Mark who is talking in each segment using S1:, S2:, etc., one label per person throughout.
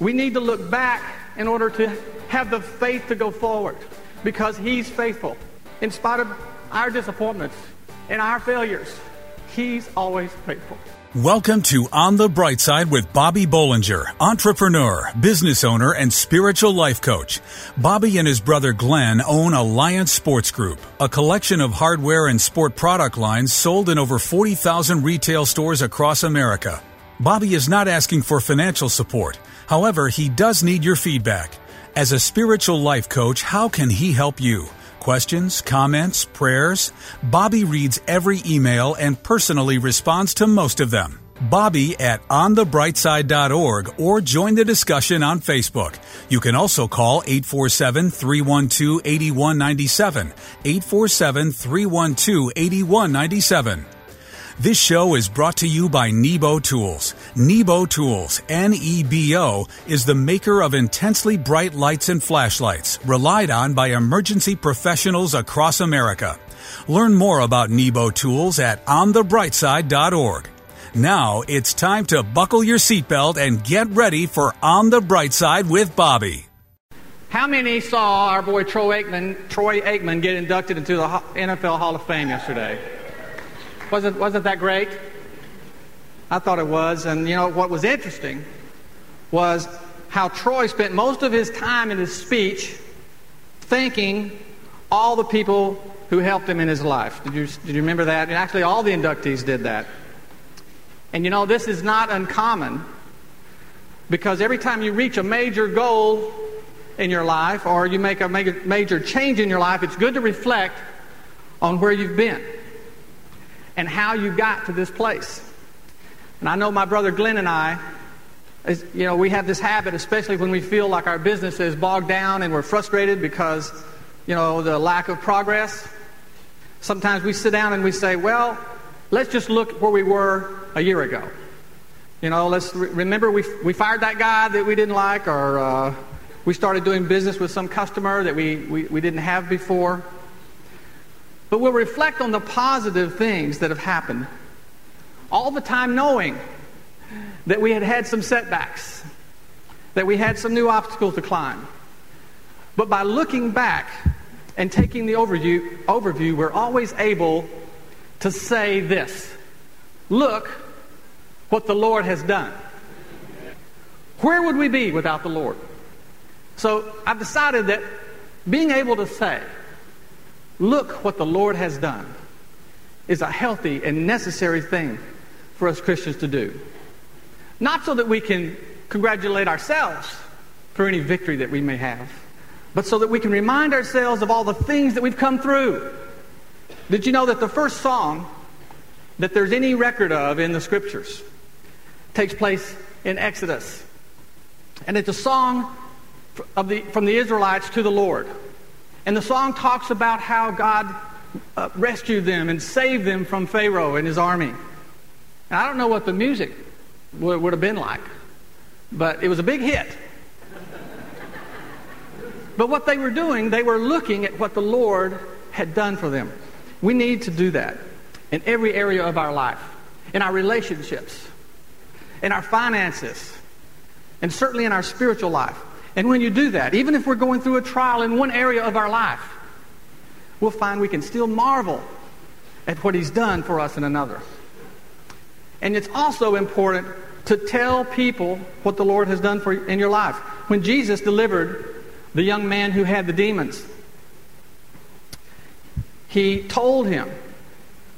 S1: We need to look back in order to have the faith to go forward because He's faithful. In spite of our disappointments and our failures, He's always faithful.
S2: Welcome to On the Bright Side with Bobby Bollinger, entrepreneur, business owner, and spiritual life coach. Bobby and his brother Glenn own Alliance Sports Group, a collection of hardware and sport product lines sold in over 40,000 retail stores across America. Bobby is not asking for financial support. However, he does need your feedback. As a spiritual life coach, how can he help you? Questions, comments, prayers? Bobby reads every email and personally responds to most of them. Bobby at onthebrightside.org or join the discussion on Facebook. You can also call 847 312 8197. 847 312 8197. This show is brought to you by Nebo Tools. Nebo Tools, N E B O, is the maker of intensely bright lights and flashlights, relied on by emergency professionals across America. Learn more about Nebo Tools at onthebrightside.org. Now it's time to buckle your seatbelt and get ready for On the Bright Side with Bobby.
S1: How many saw our boy Troy Aikman, Troy Aikman get inducted into the NFL Hall of Fame yesterday? Wasn't, wasn't that great? I thought it was. And you know, what was interesting was how Troy spent most of his time in his speech thanking all the people who helped him in his life. Did you, did you remember that? And actually, all the inductees did that. And you know, this is not uncommon because every time you reach a major goal in your life or you make a major, major change in your life, it's good to reflect on where you've been and how you got to this place. And I know my brother Glenn and I, is, you know, we have this habit, especially when we feel like our business is bogged down and we're frustrated because, you know, the lack of progress. Sometimes we sit down and we say, well, let's just look where we were a year ago. You know, let's re- remember we, we fired that guy that we didn't like, or uh, we started doing business with some customer that we, we, we didn't have before. But we'll reflect on the positive things that have happened, all the time knowing that we had had some setbacks, that we had some new obstacles to climb. But by looking back and taking the overview, overview we're always able to say this Look what the Lord has done. Where would we be without the Lord? So I've decided that being able to say, Look what the Lord has done is a healthy and necessary thing for us Christians to do. Not so that we can congratulate ourselves for any victory that we may have, but so that we can remind ourselves of all the things that we've come through. Did you know that the first song that there's any record of in the scriptures takes place in Exodus? And it's a song of the, from the Israelites to the Lord. And the song talks about how God uh, rescued them and saved them from Pharaoh and his army. And I don't know what the music would, would have been like, but it was a big hit. but what they were doing, they were looking at what the Lord had done for them. We need to do that in every area of our life, in our relationships, in our finances, and certainly in our spiritual life. And when you do that, even if we're going through a trial in one area of our life, we'll find we can still marvel at what He's done for us in another. And it's also important to tell people what the Lord has done for you in your life. When Jesus delivered the young man who had the demons, he told him,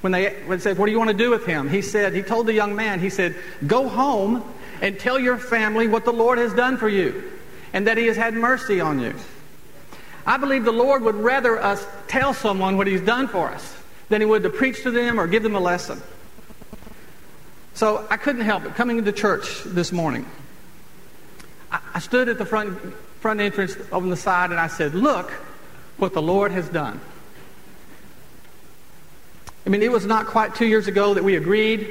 S1: when they, when they said, What do you want to do with him? He said, He told the young man, He said, Go home and tell your family what the Lord has done for you and that He has had mercy on you. I believe the Lord would rather us tell someone what He's done for us than He would to preach to them or give them a lesson. So I couldn't help it. Coming into church this morning, I, I stood at the front, front entrance on the side and I said, Look what the Lord has done. I mean, it was not quite two years ago that we agreed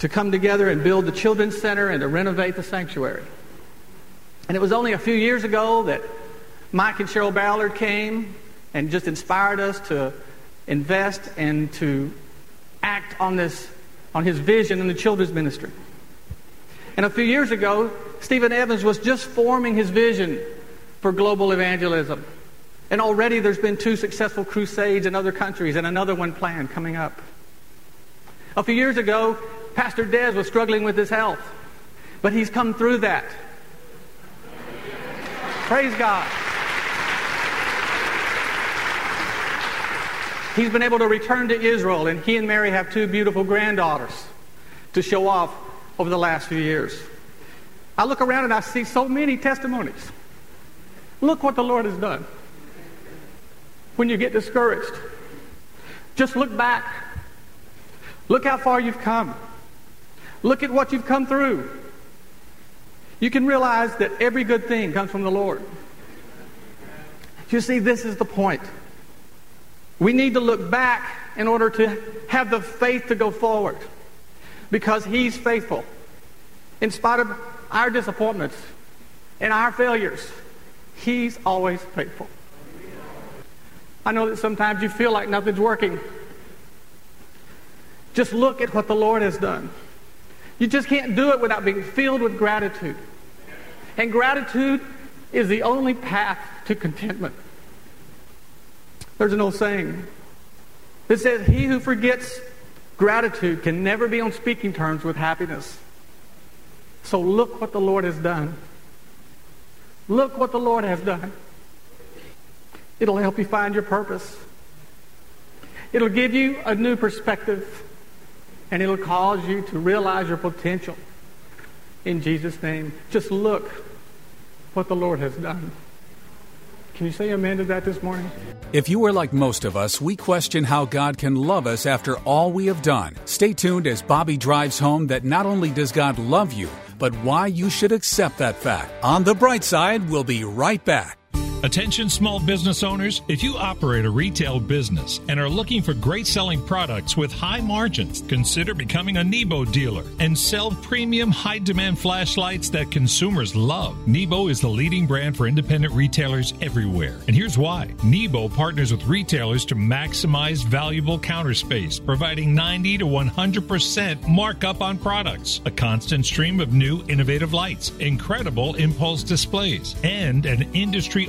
S1: to come together and build the Children's Center and to renovate the sanctuary. And it was only a few years ago that Mike and Cheryl Ballard came and just inspired us to invest and to act on this on his vision in the children's ministry. And a few years ago, Stephen Evans was just forming his vision for global evangelism. And already there's been two successful crusades in other countries and another one planned coming up. A few years ago, Pastor Des was struggling with his health, but he's come through that. Praise God. He's been able to return to Israel, and he and Mary have two beautiful granddaughters to show off over the last few years. I look around and I see so many testimonies. Look what the Lord has done. When you get discouraged, just look back. Look how far you've come. Look at what you've come through. You can realize that every good thing comes from the Lord. You see, this is the point. We need to look back in order to have the faith to go forward because He's faithful. In spite of our disappointments and our failures, He's always faithful. I know that sometimes you feel like nothing's working. Just look at what the Lord has done. You just can't do it without being filled with gratitude. And gratitude is the only path to contentment. There's an old saying that says, He who forgets gratitude can never be on speaking terms with happiness. So look what the Lord has done. Look what the Lord has done. It'll help you find your purpose. It'll give you a new perspective, and it'll cause you to realize your potential. In Jesus' name, just look what the Lord has done. Can you say amen to that this morning?
S2: If you are like most of us, we question how God can love us after all we have done. Stay tuned as Bobby drives home that not only does God love you, but why you should accept that fact. On the bright side, we'll be right back.
S3: Attention small business owners, if you operate a retail business and are looking for great selling products with high margins, consider becoming a Nebo dealer and sell premium high demand flashlights that consumers love. Nebo is the leading brand for independent retailers everywhere. And here's why. Nebo partners with retailers to maximize valuable counter space, providing 90 to 100% markup on products, a constant stream of new innovative lights, incredible impulse displays, and an industry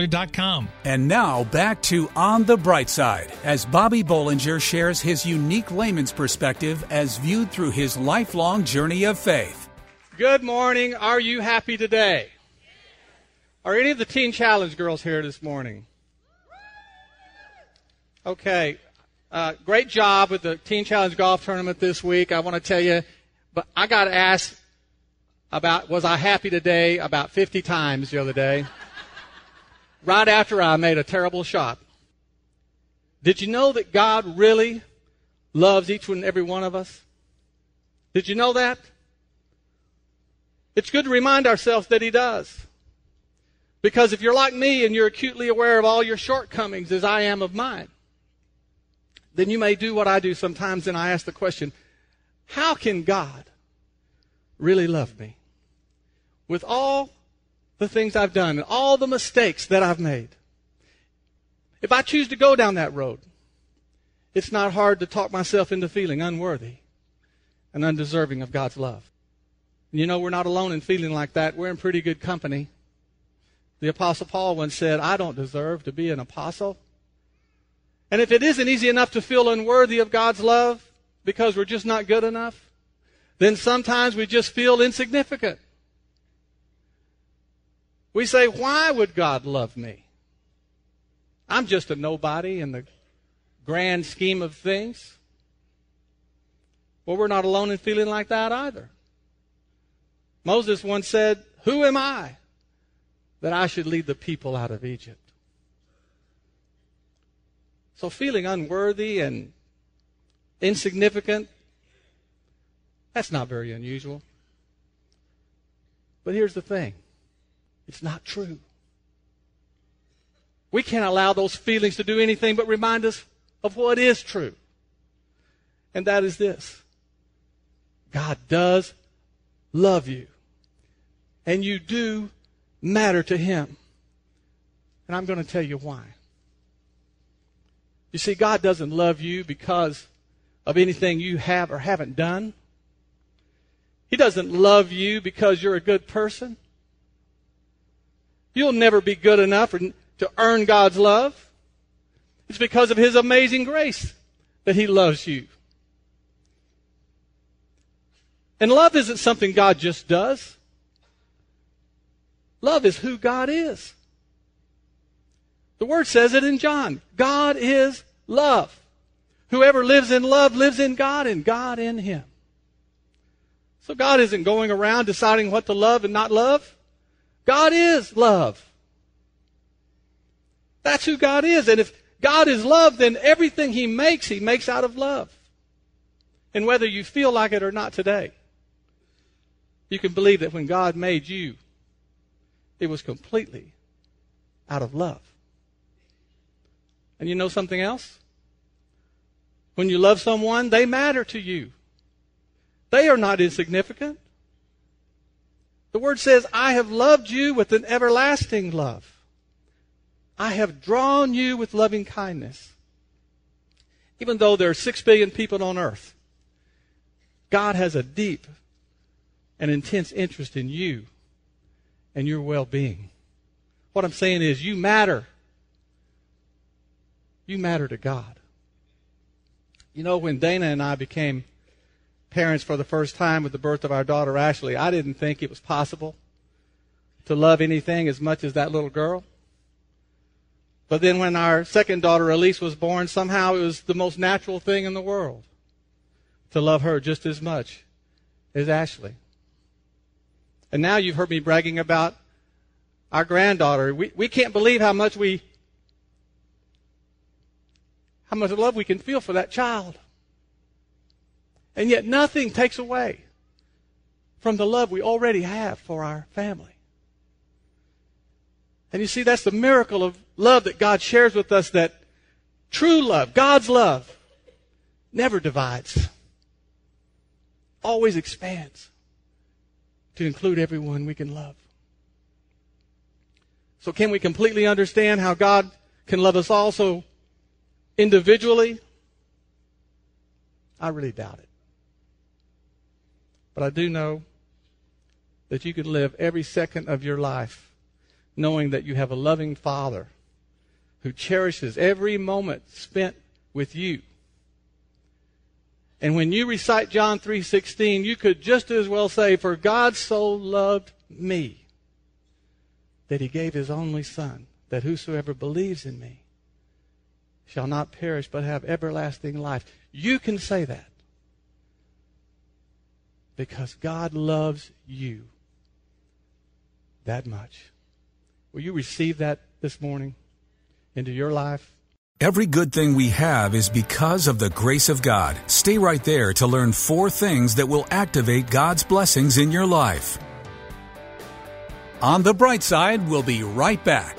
S3: NeboDealer.com
S2: and now back to On the Bright Side as Bobby Bollinger shares his unique layman's perspective as viewed through his lifelong journey of faith.
S1: Good morning. Are you happy today? Are any of the Teen Challenge girls here this morning? Okay. Uh, great job with the Teen Challenge golf tournament this week. I want to tell you, but I got asked about was I happy today about 50 times the other day right after I made a terrible shot. Did you know that God really loves each and every one of us? Did you know that? It's good to remind ourselves that He does. Because if you're like me and you're acutely aware of all your shortcomings as I am of mine, then you may do what I do sometimes and I ask the question, how can God really love me? With all the things I've done and all the mistakes that I've made. If I choose to go down that road, it's not hard to talk myself into feeling unworthy and undeserving of God's love. You know, we're not alone in feeling like that. We're in pretty good company. The Apostle Paul once said, I don't deserve to be an apostle. And if it isn't easy enough to feel unworthy of God's love because we're just not good enough, then sometimes we just feel insignificant. We say, why would God love me? I'm just a nobody in the grand scheme of things. Well, we're not alone in feeling like that either. Moses once said, Who am I that I should lead the people out of Egypt? So feeling unworthy and insignificant, that's not very unusual. But here's the thing it's not true. We can't allow those feelings to do anything but remind us of what is true. And that is this God does love you. And you do matter to Him. And I'm going to tell you why. You see, God doesn't love you because of anything you have or haven't done. He doesn't love you because you're a good person. You'll never be good enough to earn God's love. It's because of His amazing grace that He loves you. And love isn't something God just does. Love is who God is. The Word says it in John. God is love. Whoever lives in love lives in God and God in him. So God isn't going around deciding what to love and not love. God is love. That's who God is. And if God is love, then everything He makes, He makes out of love. And whether you feel like it or not today, you can believe that when God made you, it was completely out of love. And you know something else? When you love someone, they matter to you. They are not insignificant. The word says, I have loved you with an everlasting love. I have drawn you with loving kindness. Even though there are six billion people on earth, God has a deep and intense interest in you and your well being. What I'm saying is, you matter. You matter to God. You know, when Dana and I became parents for the first time with the birth of our daughter Ashley, I didn't think it was possible to love anything as much as that little girl. But then when our second daughter Elise was born, somehow it was the most natural thing in the world to love her just as much as Ashley. And now you've heard me bragging about our granddaughter. We, we can't believe how much we, how much love we can feel for that child. And yet nothing takes away from the love we already have for our family. And you see, that's the miracle of love that God shares with us that true love, God's love, never divides, always expands to include everyone we can love. So, can we completely understand how God can love us also individually? I really doubt it. But I do know that you can live every second of your life knowing that you have a loving Father who cherishes every moment spent with you. And when you recite John 3:16, you could just as well say for God so loved me that he gave his only son that whosoever believes in me shall not perish but have everlasting life. You can say that because God loves you that much. Will you receive that this morning into your life?
S2: Every good thing we have is because of the grace of God. Stay right there to learn four things that will activate God's blessings in your life. On the bright side, we'll be right back.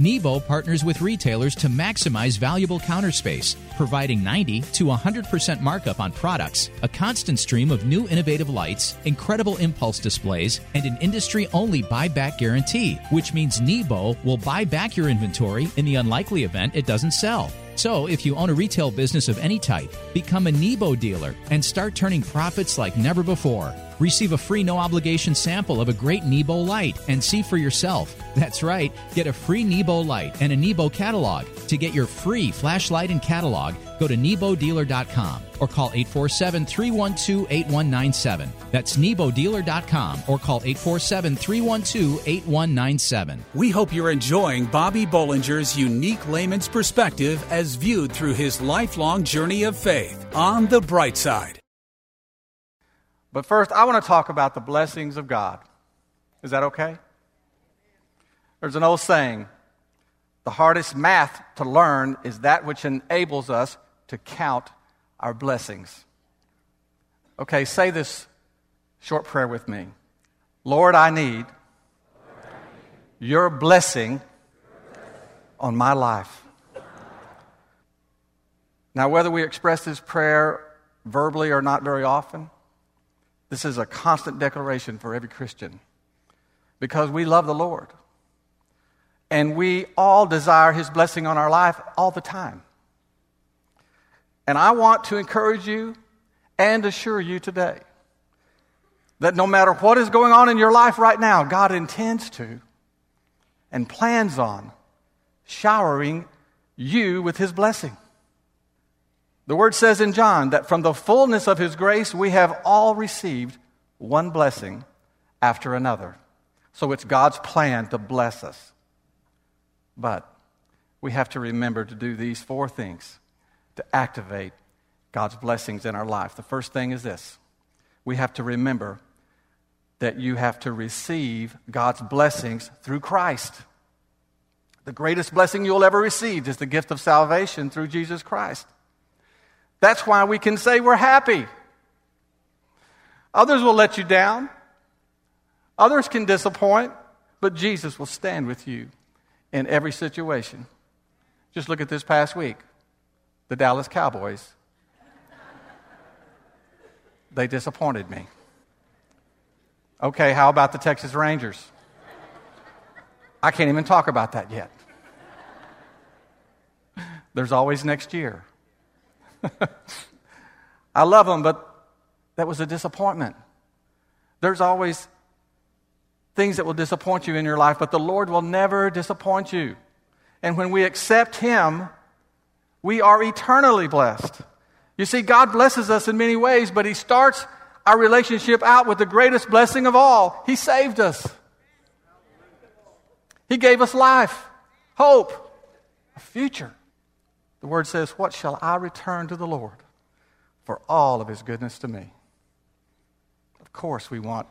S4: Nebo partners with retailers to maximize valuable counter space, providing 90 to 100% markup on products, a constant stream of new innovative lights, incredible impulse displays, and an industry only buyback guarantee, which means Nebo will buy back your inventory in the unlikely event it doesn't sell. So, if you own a retail business of any type, become a Nebo dealer and start turning profits like never before. Receive a free no obligation sample of a great Nebo light and see for yourself. That's right, get a free Nebo light and a Nebo catalog. To get your free flashlight and catalog, go to NeboDealer.com or call 847 312 8197. That's NeboDealer.com or call 847 312 8197.
S2: We hope you're enjoying Bobby Bollinger's unique layman's perspective as viewed through his lifelong journey of faith on the bright side.
S1: But first, I want to talk about the blessings of God. Is that okay? There's an old saying the hardest math to learn is that which enables us to count our blessings. Okay, say this short prayer with me Lord, I need your blessing on my life. Now, whether we express this prayer verbally or not very often, this is a constant declaration for every Christian because we love the Lord. And we all desire His blessing on our life all the time. And I want to encourage you and assure you today that no matter what is going on in your life right now, God intends to and plans on showering you with His blessing. The word says in John that from the fullness of his grace we have all received one blessing after another. So it's God's plan to bless us. But we have to remember to do these four things to activate God's blessings in our life. The first thing is this we have to remember that you have to receive God's blessings through Christ. The greatest blessing you'll ever receive is the gift of salvation through Jesus Christ. That's why we can say we're happy. Others will let you down, others can disappoint, but Jesus will stand with you in every situation. Just look at this past week the Dallas Cowboys. They disappointed me. Okay, how about the Texas Rangers? I can't even talk about that yet. There's always next year. I love them, but that was a disappointment. There's always things that will disappoint you in your life, but the Lord will never disappoint you. And when we accept Him, we are eternally blessed. You see, God blesses us in many ways, but He starts our relationship out with the greatest blessing of all He saved us. He gave us life, hope, a future. The word says, What shall I return to the Lord for all of his goodness to me? Of course, we want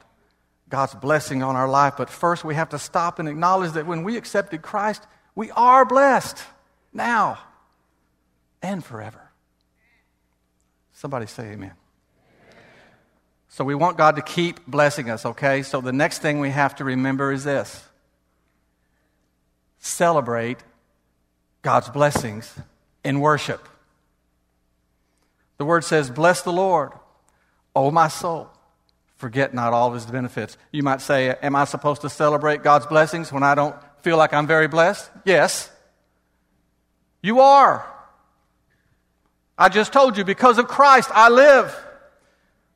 S1: God's blessing on our life, but first we have to stop and acknowledge that when we accepted Christ, we are blessed now and forever. Somebody say amen. So we want God to keep blessing us, okay? So the next thing we have to remember is this celebrate God's blessings in worship. The word says, Bless the Lord, O my soul. Forget not all of his benefits. You might say, Am I supposed to celebrate God's blessings when I don't feel like I'm very blessed? Yes. You are. I just told you, because of Christ, I live.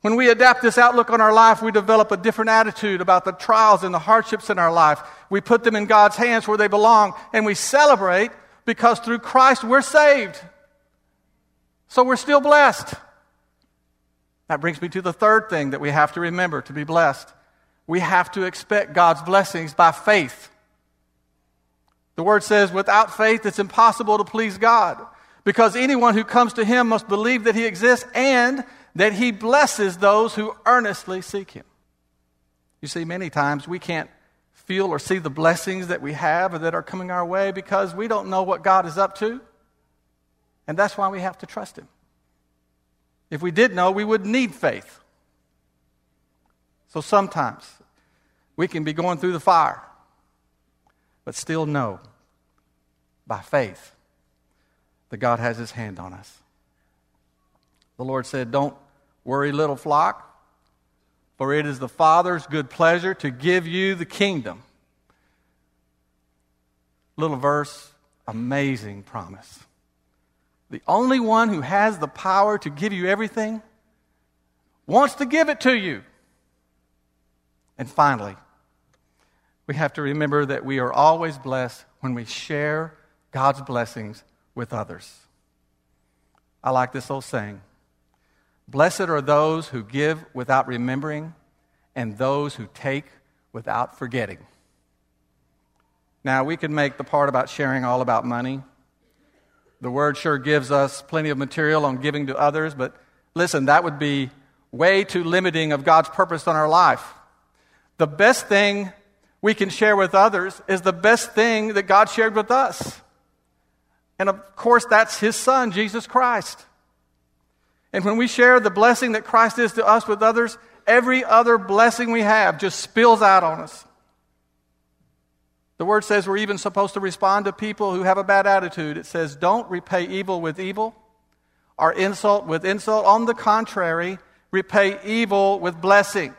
S1: When we adapt this outlook on our life, we develop a different attitude about the trials and the hardships in our life. We put them in God's hands where they belong, and we celebrate because through Christ we're saved. So we're still blessed. That brings me to the third thing that we have to remember to be blessed. We have to expect God's blessings by faith. The word says, without faith, it's impossible to please God because anyone who comes to Him must believe that He exists and that He blesses those who earnestly seek Him. You see, many times we can't feel or see the blessings that we have or that are coming our way because we don't know what God is up to. And that's why we have to trust Him. If we did know, we would need faith. So sometimes we can be going through the fire, but still know by faith that God has His hand on us. The Lord said, Don't worry, little flock. For it is the Father's good pleasure to give you the kingdom. Little verse, amazing promise. The only one who has the power to give you everything wants to give it to you. And finally, we have to remember that we are always blessed when we share God's blessings with others. I like this old saying Blessed are those who give without remembering, and those who take without forgetting. Now, we could make the part about sharing all about money. The word sure gives us plenty of material on giving to others, but listen, that would be way too limiting of God's purpose on our life. The best thing we can share with others is the best thing that God shared with us. And of course, that's His Son, Jesus Christ. And when we share the blessing that Christ is to us with others, every other blessing we have just spills out on us. The word says we're even supposed to respond to people who have a bad attitude. It says, don't repay evil with evil or insult with insult. On the contrary, repay evil with blessing.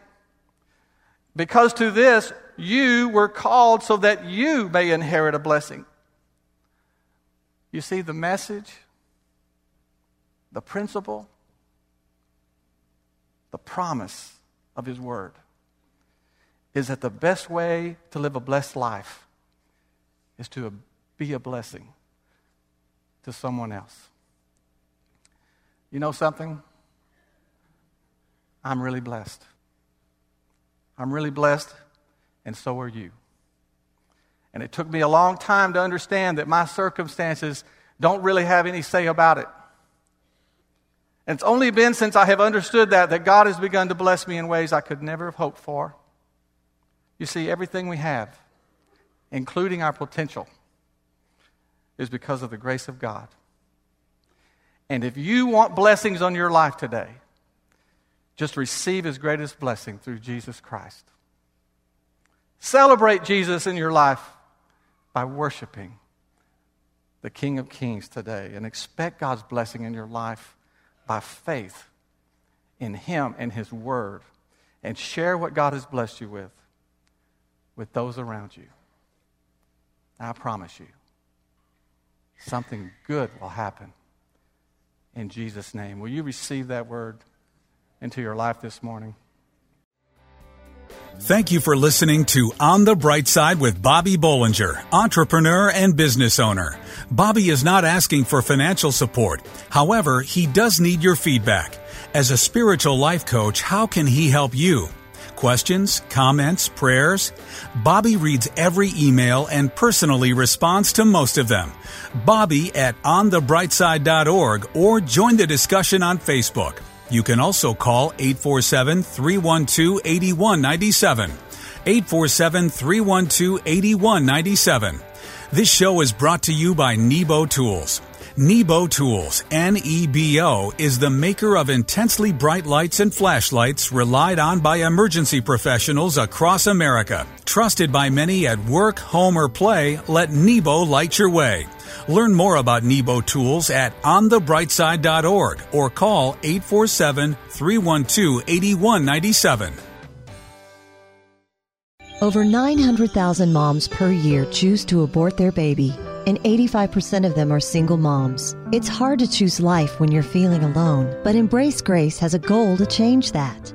S1: Because to this you were called so that you may inherit a blessing. You see the message, the principle, the promise of His Word is that the best way to live a blessed life is to be a blessing to someone else. You know something? I'm really blessed. I'm really blessed, and so are you. And it took me a long time to understand that my circumstances don't really have any say about it. And it's only been since I have understood that that God has begun to bless me in ways I could never have hoped for. You see, everything we have, including our potential, is because of the grace of God. And if you want blessings on your life today, just receive his greatest blessing through Jesus Christ. Celebrate Jesus in your life by worshiping the King of Kings today and expect God's blessing in your life by faith in Him and His Word and share what God has blessed you with with those around you. I promise you, something good will happen in Jesus' name. Will you receive that word into your life this morning?
S2: Thank you for listening to On the Bright Side with Bobby Bollinger, entrepreneur and business owner. Bobby is not asking for financial support. However, he does need your feedback. As a spiritual life coach, how can he help you? Questions, comments, prayers? Bobby reads every email and personally responds to most of them. Bobby at onthebrightside.org or join the discussion on Facebook. You can also call 847 312 8197. 847 312 8197. This show is brought to you by Nebo Tools. Nebo Tools, N-E-B-O, is the maker of intensely bright lights and flashlights relied on by emergency professionals across America. Trusted by many at work, home, or play, let Nebo light your way. Learn more about Nebo Tools at onthebrightside.org or call 847 312 8197.
S5: Over 900,000 moms per year choose to abort their baby, and 85% of them are single moms. It's hard to choose life when you're feeling alone, but Embrace Grace has a goal to change that.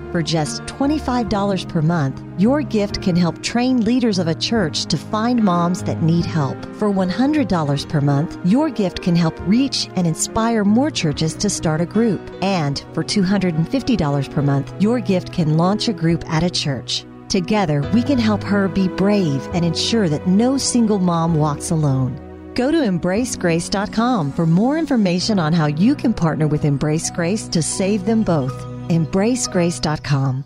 S5: For just $25 per month, your gift can help train leaders of a church to find moms that need help. For $100 per month, your gift can help reach and inspire more churches to start a group. And for $250 per month, your gift can launch a group at a church. Together, we can help her be brave and ensure that no single mom walks alone. Go to embracegrace.com for more information on how you can partner with Embrace Grace to save them both. Embracegrace.com.